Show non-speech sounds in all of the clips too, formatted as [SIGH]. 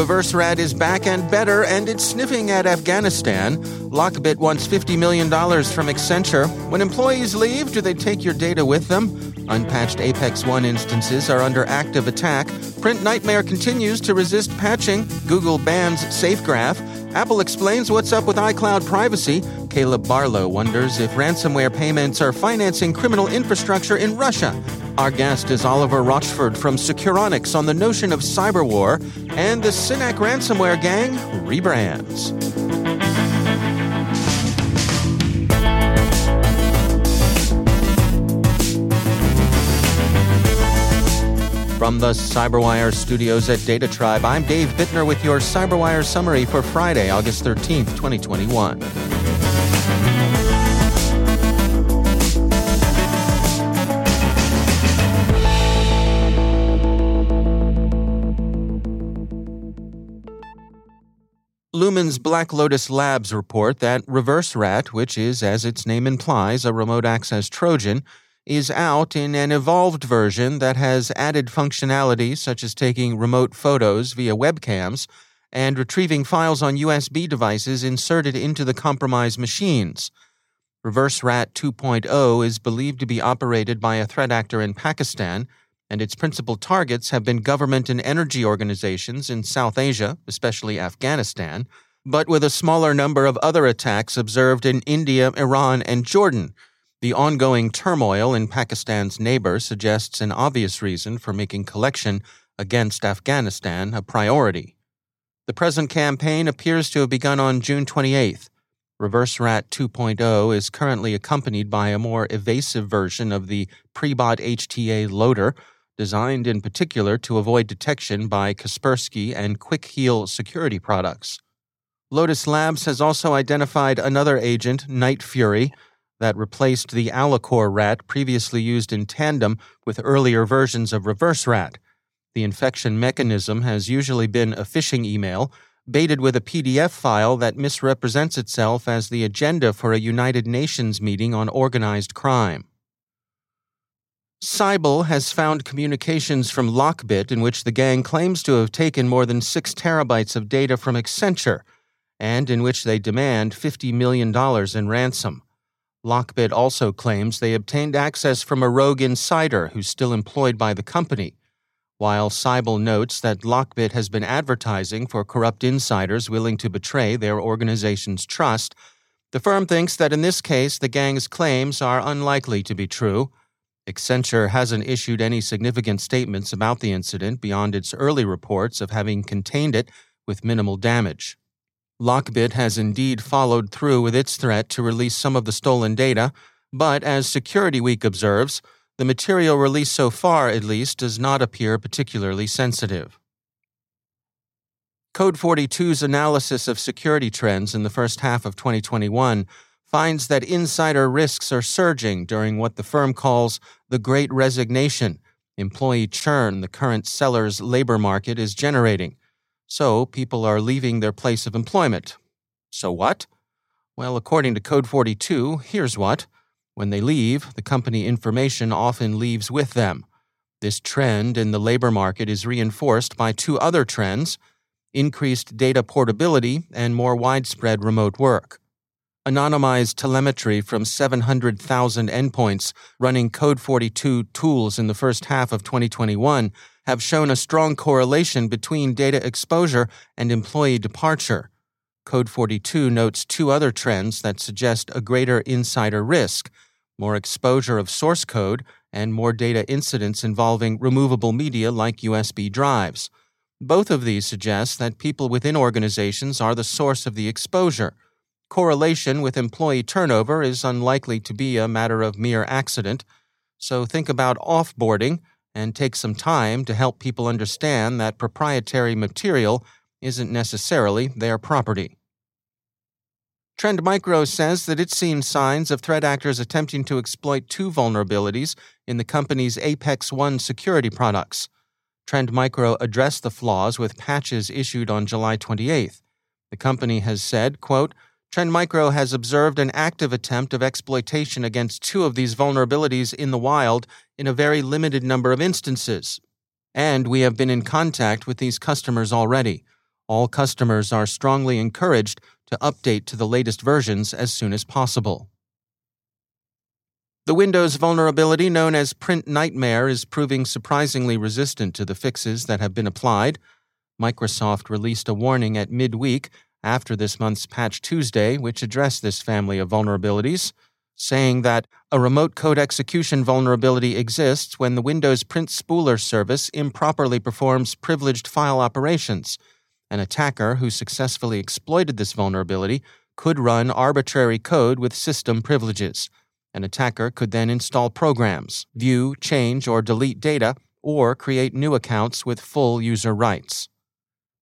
ReverseRat is back and better, and it's sniffing at Afghanistan. LockBit wants $50 million from Accenture. When employees leave, do they take your data with them? Unpatched Apex One instances are under active attack. PrintNightmare continues to resist patching. Google bans SafeGraph. Apple explains what's up with iCloud privacy. Caleb Barlow wonders if ransomware payments are financing criminal infrastructure in Russia. Our guest is Oliver Rochford from Securonix on the notion of cyber war, and the SynAck ransomware gang rebrands. From the CyberWire studios at Data Tribe, I'm Dave Bittner with your CyberWire summary for Friday, August 13th, 2021. Lumen's Black Lotus Labs report that ReverseRat, which is, as its name implies, a remote access Trojan, is out in an evolved version that has added functionality such as taking remote photos via webcams and retrieving files on USB devices inserted into the compromised machines. ReverseRat 2.0 is believed to be operated by a threat actor in Pakistan, and its principal targets have been government and energy organizations in South Asia, especially Afghanistan, but with a smaller number of other attacks observed in India, Iran, and Jordan the ongoing turmoil in Pakistan's neighbor suggests an obvious reason for making collection against Afghanistan a priority. The present campaign appears to have begun on June 28th. ReverseRat 2.0 is currently accompanied by a more evasive version of the Prebot HTA loader, designed in particular to avoid detection by Kaspersky and Quick Heal security products. Lotus Labs has also identified another agent, Night Fury, that replaced the AllaKore rat previously used in tandem with earlier versions of ReverseRat. The infection mechanism has usually been a phishing email, baited with a PDF file that misrepresents itself as the agenda for a United Nations meeting on organized crime. Cyble has found communications from LockBit in which the gang claims to have taken more than six terabytes of data from Accenture, and in which they demand $50 million in ransom. LockBit also claims they obtained access from a rogue insider who's still employed by the company, while Cyble notes that LockBit has been advertising for corrupt insiders willing to betray their organization's trust. The firm thinks that in this case the gang's claims are unlikely to be true. Accenture hasn't issued any significant statements about the incident beyond its early reports of having contained it with minimal damage. LockBit has indeed followed through with its threat to release some of the stolen data, but as Security Week observes, the material released so far, at least, does not appear particularly sensitive. Code 42's analysis of security trends in the first half of 2021 finds that insider risks are surging during what the firm calls the Great Resignation, employee churn the current seller's labor market is generating. So people are leaving their place of employment. So what? Well, according to Code 42, here's what. When they leave, the company information often leaves with them. This trend in the labor market is reinforced by two other trends increased data portability and more widespread remote work. Anonymized telemetry from 700,000 endpoints running Code 42 tools in the first half of 2021 have shown a strong correlation between data exposure and employee departure. Code 42 notes two other trends that suggest a greater insider risk more exposure of source code, and more data incidents involving removable media like USB drives. Both of these suggest that people within organizations are the source of the exposure. Correlation with employee turnover is unlikely to be a matter of mere accident, so think about offboarding and take some time to help people understand that proprietary material isn't necessarily their property. Trend Micro says that it's seen signs of threat actors attempting to exploit two vulnerabilities in the company's Apex One security products. Trend Micro addressed the flaws with patches issued on July 28th. The company has said, quote, Trend Micro has observed an active attempt of exploitation against two of these vulnerabilities in the wild in a very limited number of instances. And we have been in contact with these customers already. All customers are strongly encouraged to update to the latest versions as soon as possible. The Windows vulnerability known as PrintNightmare is proving surprisingly resistant to the fixes that have been applied. Microsoft released a warning at midweek after this month's Patch Tuesday, which addressed this family of vulnerabilities, saying that a remote code execution vulnerability exists when the Windows Print Spooler service improperly performs privileged file operations an attacker who successfully exploited this vulnerability could run arbitrary code with system privileges. An attacker could then install programs, view, change, or delete data, or create new accounts with full user rights.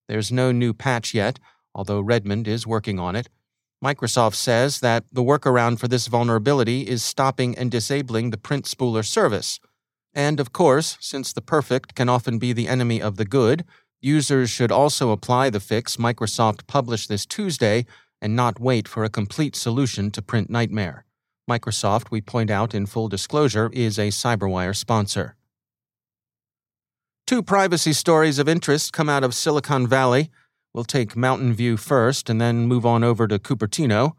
There's no new patch yet, although Redmond is working on it. Microsoft says that the workaround for this vulnerability is stopping and disabling the print spooler service. And of course, since the perfect can often be the enemy of the good, Users should also apply the fix Microsoft published this Tuesday and not wait for a complete solution to PrintNightmare. Microsoft, we point out in full disclosure, is a CyberWire sponsor. Two privacy stories of interest come out of Silicon Valley. We'll take Mountain View first and then move on over to Cupertino.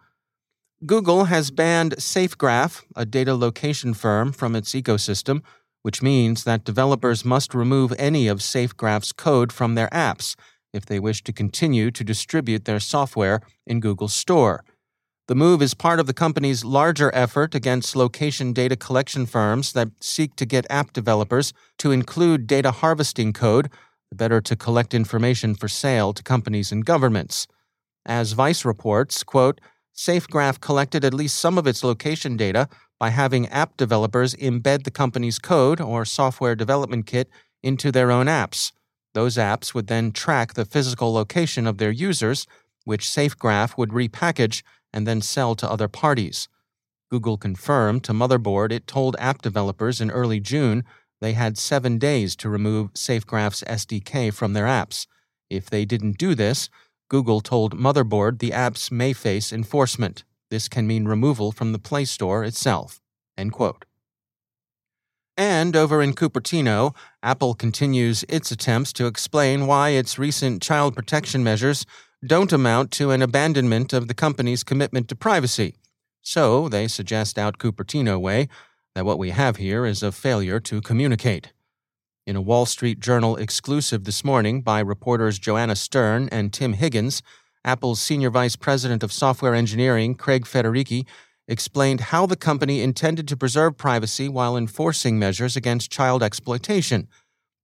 Google has banned SafeGraph, a data location firm, from its ecosystem which means that developers must remove any of SafeGraph's code from their apps if they wish to continue to distribute their software in Google's store. The move is part of the company's larger effort against location data collection firms that seek to get app developers to include data harvesting code, better to collect information for sale to companies and governments. As Vice reports, quote, SafeGraph collected at least some of its location data by having app developers embed the company's code or software development kit into their own apps. Those apps would then track the physical location of their users, which SafeGraph would repackage and then sell to other parties. Google confirmed to Motherboard it told app developers in early June they had seven days to remove SafeGraph's SDK from their apps. If they didn't do this, Google told Motherboard the apps may face enforcement. This can mean removal from the Play Store itself. And over in Cupertino, Apple continues its attempts to explain why its recent child protection measures don't amount to an abandonment of the company's commitment to privacy. So, they suggest out Cupertino way that what we have here is a failure to communicate. In a Wall Street Journal exclusive this morning by reporters Joanna Stern and Tim Higgins, Apple's Senior Vice President of Software Engineering, Craig Federighi, explained how the company intended to preserve privacy while enforcing measures against child exploitation.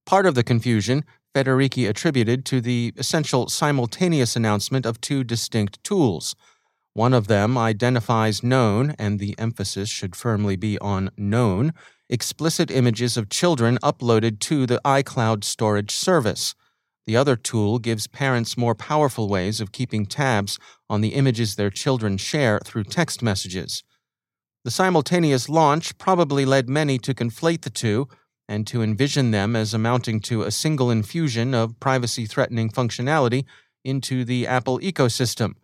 Part of the confusion, Federighi attributed to the essential simultaneous announcement of two distinct tools. One of them identifies known, and the emphasis should firmly be on known, explicit images of children uploaded to the iCloud storage service. The other tool gives parents more powerful ways of keeping tabs on the images their children share through text messages. The simultaneous launch probably led many to conflate the two and to envision them as amounting to a single infusion of privacy threatening functionality into the Apple ecosystem.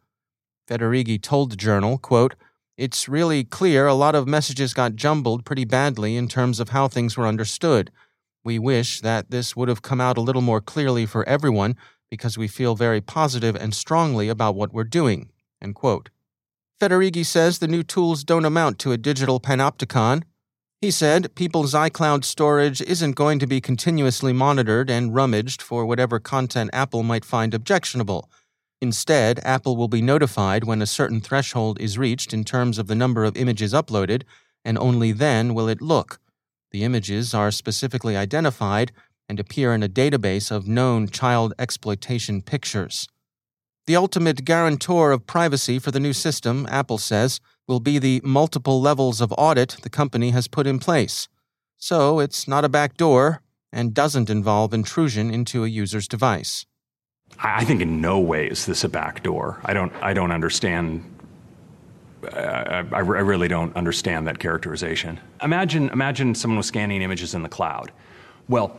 Federighi told the journal, quote, It's really clear a lot of messages got jumbled pretty badly in terms of how things were understood. We wish that this would have come out a little more clearly for everyone because we feel very positive and strongly about what we're doing. End quote. Federighi says the new tools don't amount to a digital panopticon. He said people's iCloud storage isn't going to be continuously monitored and rummaged for whatever content Apple might find objectionable. Instead, Apple will be notified when a certain threshold is reached in terms of the number of images uploaded, and only then will it look. The images are specifically identified and appear in a database of known child exploitation pictures. The ultimate guarantor of privacy for the new system, Apple says, will be the multiple levels of audit the company has put in place. So it's not a backdoor and doesn't involve intrusion into a user's device. I think in no way is this a backdoor. I don't. I don't understand. Uh, I, I, really don't understand that characterization. Imagine, imagine someone was scanning images in the cloud. Well,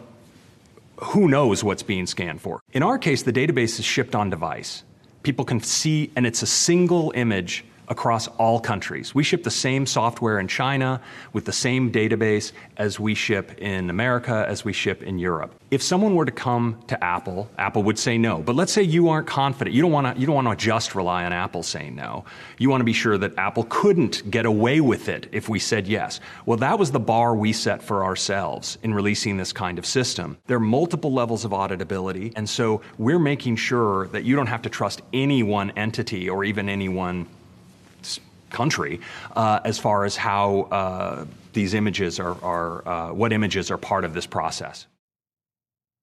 who knows what's being scanned for? In our case, the database is shipped on device. People can see, and it's a single image across all countries. We ship the same software in China with the same database as we ship in America, as we ship in Europe. If someone were to come to Apple, Apple would say no. But let's say you aren't confident. You don't want to you don't want to just rely on Apple saying no. You want to be sure that Apple couldn't get away with it if we said yes. Well, that was the bar we set for ourselves in releasing this kind of system. There are multiple levels of auditability, and so we're making sure that you don't have to trust any one entity or even any one country uh, as far as how uh, these images are, are uh, what images are part of this process.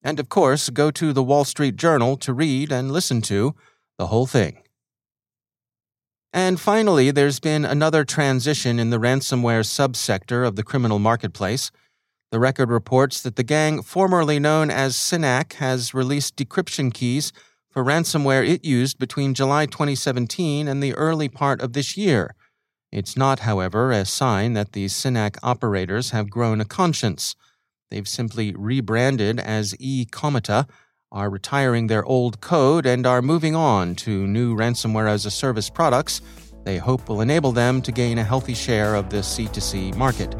And of course, go to the Wall Street Journal to read and listen to the whole thing. And finally, there's been another transition in the ransomware subsector of the criminal marketplace. The record reports that the gang formerly known as SynAck has released decryption keys for ransomware it used between July 2017 and the early part of this year. It's not, however, a sign that the SynAck operators have grown a conscience. They've simply rebranded as E eCometa, are retiring their old code, and are moving on to new ransomware as a service products they hope will enable them to gain a healthy share of the C2C market.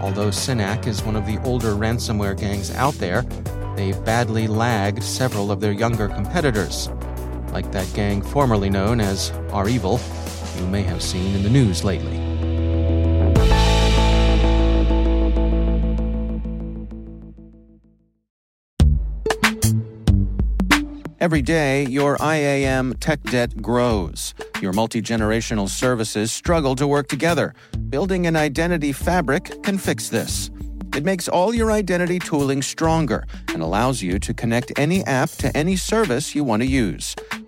Although SynAck is one of the older ransomware gangs out there, they've badly lagged several of their younger competitors, like that gang formerly known as REvil you may have seen in the news lately. Every day, your IAM tech debt grows. Your multi generational services struggle to work together. Building an identity fabric can fix this. It makes all your identity tooling stronger and allows you to connect any app to any service you want to use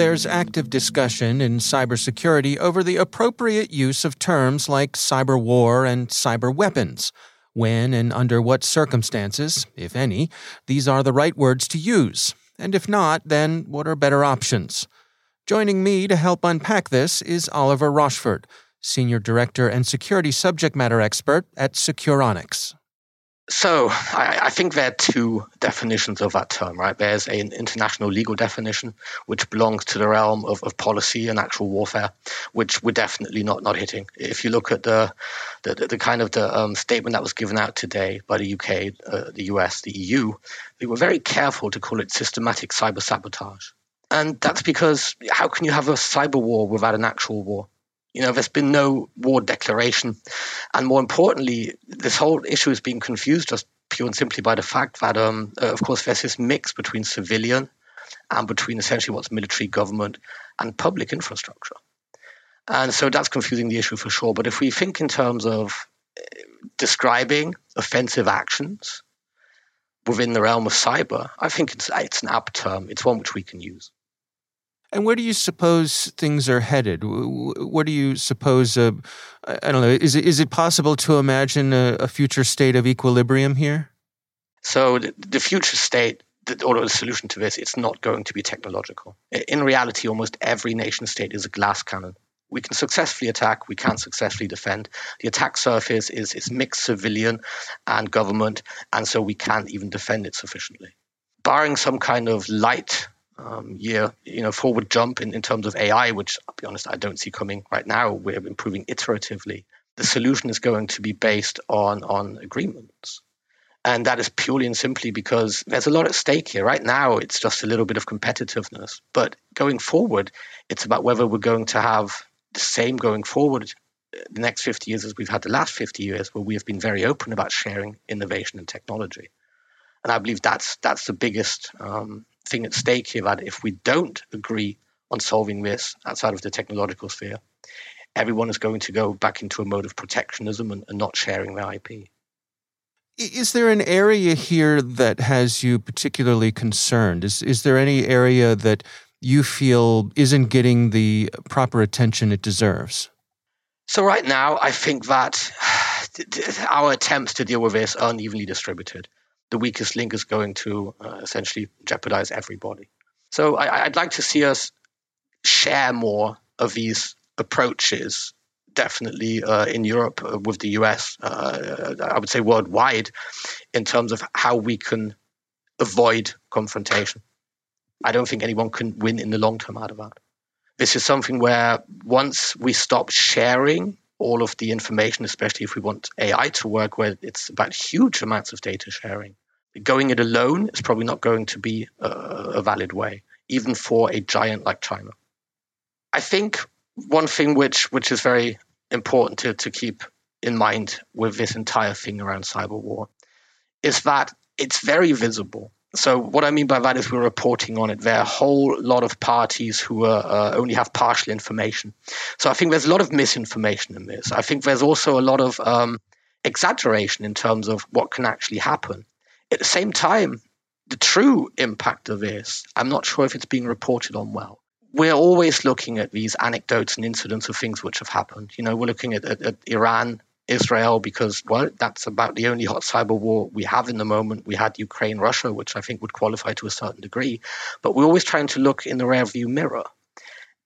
There's active discussion in cybersecurity over the appropriate use of terms like cyber war and cyber weapons. When and under what circumstances, if any, these are the right words to use and if not, then what are better options? Joining me to help unpack this is Oliver Rochford, Senior Director and Security Subject Matter Expert at Securonix. So I, I, think there are two definitions of that term, right? There's an international legal definition, which belongs to the realm of, of policy and actual warfare, which we're definitely not not hitting. If you look at the the, the kind of the um, statement that was given out today by the UK, uh, the US, the EU, they were very careful to call it systematic cyber sabotage, and that's because how can you have a cyber war without an actual war? You know, there's been no war declaration. And more importantly, this whole issue is being confused just pure and simply by the fact that, um, uh, of course, there's this mix between civilian and between essentially what's military government and public infrastructure. And so that's confusing the issue for sure. But if we think in terms of uh, describing offensive actions within the realm of cyber, I think it's, it's an apt term. It's one which we can use. And where do you suppose things are headed? What do you suppose? Uh, I don't know. Is it, is it possible to imagine a, a future state of equilibrium here? So the, the future state, or the solution to this, it's not going to be technological. In reality, almost every nation state is a glass cannon. We can successfully attack, we can't successfully defend. The attack surface is, is mixed civilian and government, and so we can't even defend it sufficiently. Barring some kind of light um, year, you know, forward jump in, in terms of AI, which I'll be honest, I don't see coming right now. We're improving iteratively. The solution is going to be based on on agreements. And that is purely and simply because there's a lot at stake here. Right now, it's just a little bit of competitiveness. But going forward, it's about whether we're going to have the same going forward uh, the next 50 years as we've had the last 50 years, where we have been very open about sharing innovation and technology. And I believe that's that's the biggest um, thing at stake here that if we don't agree on solving this outside of the technological sphere, everyone is going to go back into a mode of protectionism and, and not sharing their IP. Is there an area here that has you particularly concerned? Is is there any area that you feel isn't getting the proper attention it deserves? So right now, I think that [SIGHS] our attempts to deal with this are unevenly distributed the weakest link is going to uh, essentially jeopardize everybody. So I, would like to see us share more of these approaches, definitely uh, in Europe uh, with the US, uh, I would say worldwide, in terms of how we can avoid confrontation. I don't think anyone can win in the long term out of that. This is something where once we stop sharing all of the information, especially if we want AI to work, where it's about huge amounts of data sharing, going it alone is probably not going to be a, a valid way, even for a giant like China. I think one thing which which is very important to, to keep in mind with this entire thing around cyber war is that it's very visible. So what I mean by that is we're reporting on it. There are a whole lot of parties who uh, only have partial information. So I think there's a lot of misinformation in this. I think there's also a lot of um, exaggeration in terms of what can actually happen. At the same time, the true impact of this, I'm not sure if it's being reported on well. We're always looking at these anecdotes and incidents of things which have happened. You know, we're looking at, at, at Iran, Israel, because, well, that's about the only hot cyber war we have in the moment. We had Ukraine, Russia, which I think would qualify to a certain degree. But we're always trying to look in the rearview mirror.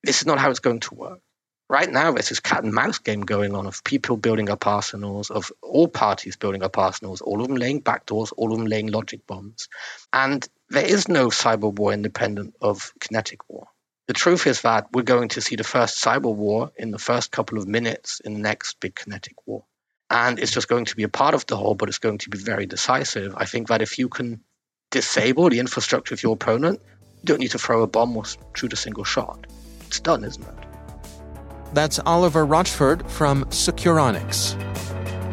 This is not how it's going to work right now there's this cat and mouse game going on of people building up arsenals, of all parties building up arsenals, all of them laying backdoors, all of them laying logic bombs. And there is no cyber war independent of kinetic war. The truth is that we're going to see the first cyber war in the first couple of minutes in the next big kinetic war. And it's just going to be a part of the whole, but it's going to be very decisive. I think that if you can disable the infrastructure of your opponent, you don't need to throw a bomb or shoot a single shot. It's done, isn't it? That's Oliver Rochford from Securonix.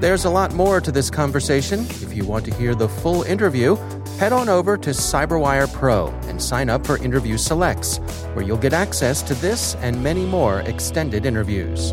There's a lot more to this conversation. If you want to hear the full interview, head on over to CyberWire Pro and sign up for Interview Selects, where you'll get access to this and many more extended interviews.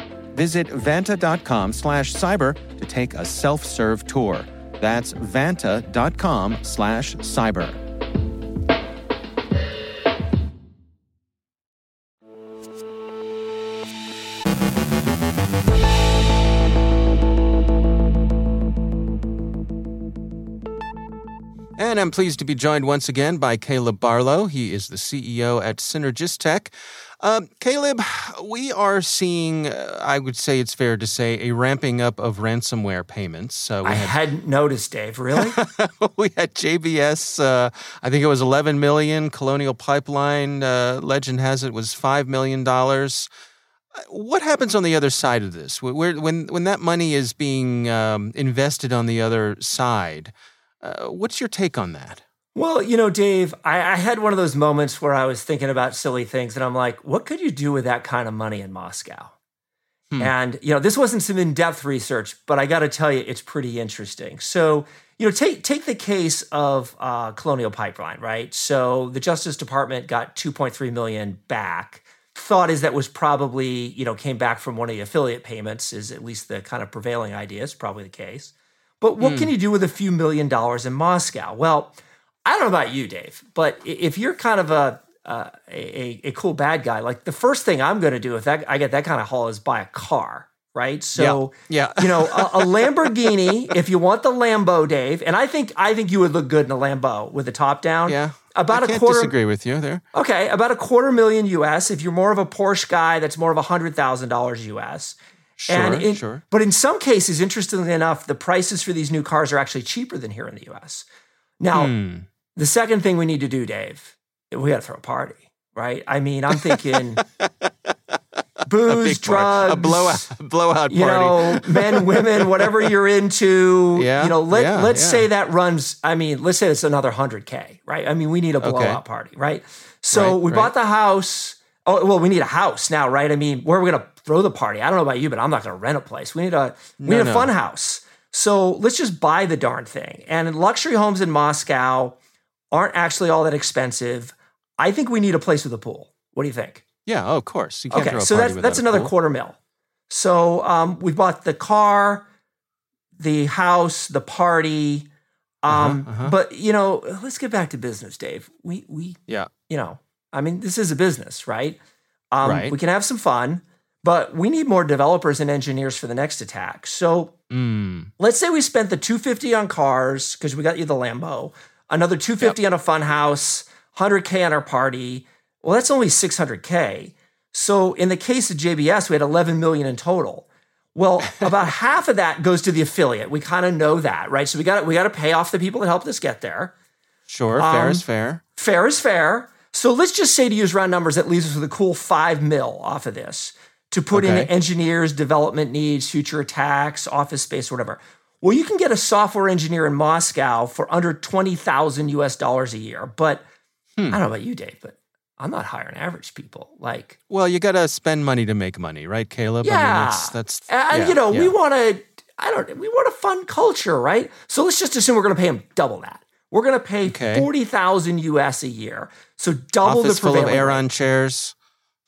Visit vanta.com slash cyber to take a self-serve tour. That's vanta.com slash cyber. And I'm pleased to be joined once again by Caleb Barlow. He is the CEO at CynergisTek. Um, Caleb, we are seeing, uh, I would say it's fair to say, a ramping up of ransomware payments. Uh, I had, hadn't noticed, Dave. Really? [LAUGHS] we had JBS, uh, I think it was 11 million. Colonial Pipeline, uh, legend has it, was $5 million. Uh, what happens on the other side of this? Where, when, when that money is being um, invested on the other side, uh, what's your take on that? Well, you know, Dave, I, I, had one of those moments where I was thinking about silly things, and I'm like, what could you do with that kind of money in Moscow? Hmm. And, you know, this wasn't some in depth research, but I got to tell you, it's pretty interesting. So, you know, take, take the case of uh, Colonial Pipeline, right? So the Justice Department got 2.3 million back. Thought is that was probably, you know, came back from one of the affiliate payments, is at least the kind of prevailing idea, is probably the case. But what hmm. can you do with a few million dollars in Moscow? Well, I don't know about you, Dave, but if you're kind of a uh, a, a cool bad guy, like the first thing I'm going to do if that I get that kind of haul is buy a car, right? So, yeah, yeah. you know, a, a Lamborghini. [LAUGHS] if you want the Lambo, Dave, and I think I think you would look good in a Lambo with the top down. Yeah, about I a quarter. Disagree with you there. Okay, about a quarter million US. If you're more of a Porsche guy, that's more of a hundred thousand dollars US. Sure, and in, sure. But in some cases, interestingly enough, the prices for these new cars are actually cheaper than here in the US. Now, hmm. The second thing we need to do, Dave, we got to throw a party, right? I mean, I'm thinking [LAUGHS] booze, drugs, a blowout, blowout party. you know, men, women, whatever you're into. [LAUGHS] Yeah, you know, let yeah, let's yeah. say that runs. I mean, let's say it's another hundred k, right? I mean, we need a blowout okay. party, right? So right, we right. bought the house. Oh well, we need a house now, right? I mean, where are we gonna throw the party? I don't know about you, but I'm not gonna rent a place. We need a we no, need a no. fun house. So let's just buy the darn thing. And luxury homes in Moscow aren't actually all that expensive. I think we need a place with a pool. What do you think? Yeah, oh, of course. okay, so that's that's another pool. quarter mil. So um, we bought the car, the house, the party. Uh-huh, um, uh-huh, uh-huh. But you know, let's get back to business, Dave. We we yeah. You know, I mean, this is a business, right? Um, right. We can have some fun, but we need more developers and engineers for the next attack. So mm. let's say we spent the 250 on cars because we got you the Lambo another 250 yep. on a fun house, 100K on our party. Well, that's only 600K. So in the case of JBS, we had 11 million in total. Well, [LAUGHS] about half of that goes to the affiliate. We kind of know that, right? So we got we got to pay off the people that helped us get there. Sure, um, fair is fair. Fair is fair. So let's just say to use round numbers, that leaves us with a cool five mil off of this to put okay. in engineers, development needs, future attacks, office space, whatever. Well, you can get a software engineer in Moscow for under 20,000 US dollars a year. But hmm. I don't know about you, Dave, but I'm not hiring average people. Like, well, you got to spend money to make money, right, Caleb? Yeah. I mean, that's, that's and yeah, you know, yeah. we want to, I don't, we want a fun culture, right? So let's just assume we're going to pay them double that. We're going to pay okay. 40,000 US a year. So double Office the prevailing full of Aeron chairs.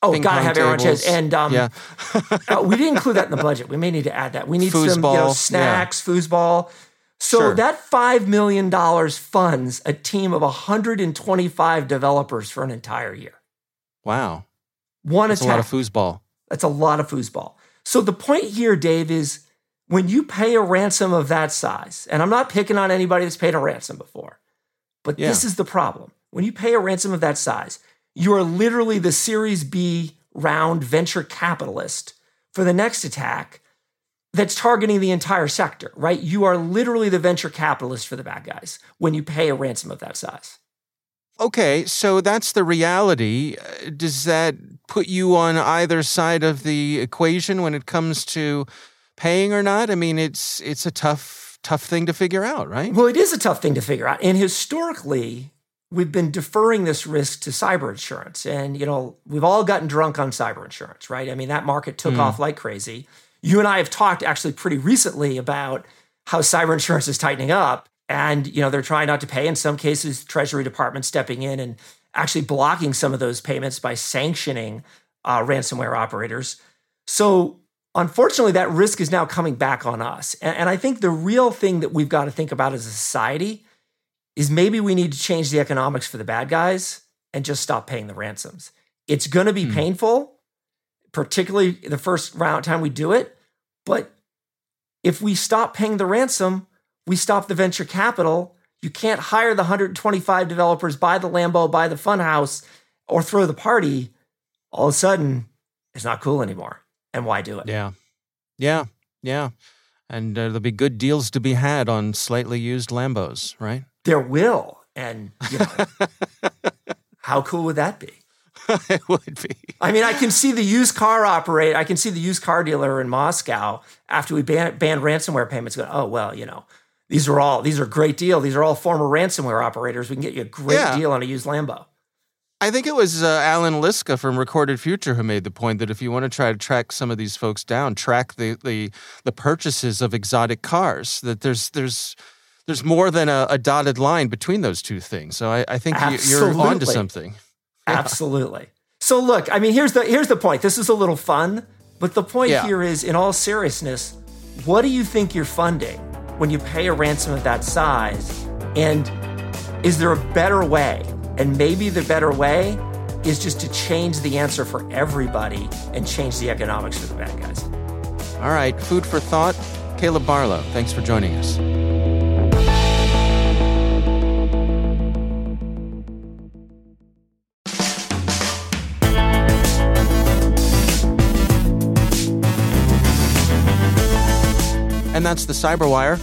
Oh, gotta have Aeron chairs. And um, yeah. [LAUGHS] uh, we didn't include that in the budget. We may need to add that. We need foosball, some you know, snacks, yeah. foosball. So sure. that $5 million funds a team of 125 developers for an entire year. Wow. One That's attack. a lot of foosball. That's a lot of foosball. So the point here, Dave, is when you pay a ransom of that size, and I'm not picking on anybody that's paid a ransom before, but yeah. this is the problem. When you pay a ransom of that size, you are literally the Series B round venture capitalist for the next attack that's targeting the entire sector, right? You are literally the venture capitalist for the bad guys when you pay a ransom of that size. Okay, so that's the reality. Uh, does that put you on either side of the equation when it comes to paying or not? I mean, it's it's a tough tough thing to figure out, right? Well, it is a tough thing to figure out. And historically, we've been deferring this risk to cyber insurance. And, you know, we've all gotten drunk on cyber insurance, right? I mean, that market took mm. off like crazy. you and I have talked actually pretty recently about how cyber insurance is tightening up and you know they're trying not to pay in some cases treasury department stepping in and actually blocking some of those payments by sanctioning uh, ransomware operators so unfortunately that risk is now coming back on us and, and i think the real thing that we've got to think about as a society is maybe we need to change the economics for the bad guys and just stop paying the ransoms it's going to be mm. painful particularly the first round time we do it but if we stop paying the ransom, we stop the venture capital. You can't hire the 125 developers, buy the Lambo, buy the funhouse, or throw the party. All of a sudden, it's not cool anymore. And why do it? Yeah. Yeah. Yeah. And uh, there'll be good deals to be had on slightly used Lambos, right? There will. And you know, [LAUGHS] how cool would that be? [LAUGHS] it would be. I mean, I can see the used car operator. I can see the used car dealer in Moscow after we ban- banned ransomware payments. Going, oh well, you know, these are all these are great deal. These are all former ransomware operators. We can get you a great yeah. deal on a used Lambo. I think it was uh, Allan Liska from Recorded Future who made the point that if you want to try to track some of these folks down, track the the, the purchases of exotic cars. That there's there's there's more than a, a dotted line between those two things. So I, I think Absolutely. you're onto something. [LAUGHS] Absolutely. So look, I mean, here's the here's the point. This is a little fun, but the point yeah. here is, in all seriousness, what do you think you're funding when you pay a ransom of that size? And is there a better way? And maybe the better way is just to change the answer for everybody and change the economics for the bad guys. All right, food for thought. Caleb Barlow, thanks for joining us. And that's the Cyberwire.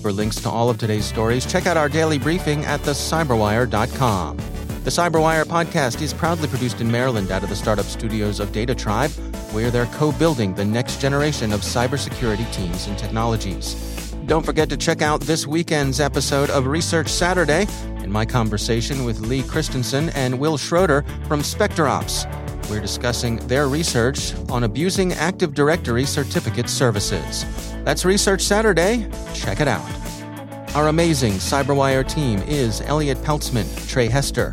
For links to all of today's stories, check out our daily briefing at thecyberwire.com. The Cyberwire podcast is proudly produced in Maryland out of the startup studios of Data Tribe, where they're co building the next generation of cybersecurity teams and technologies. Don't forget to check out this weekend's episode of Research Saturday in my conversation with Lee Christensen and Will Schroeder from SpecterOps. We're discussing their research on abusing Active Directory certificate services. That's Research Saturday. Check it out. Our amazing Cyberwire team is Elliot Peltzman, Trey Hester,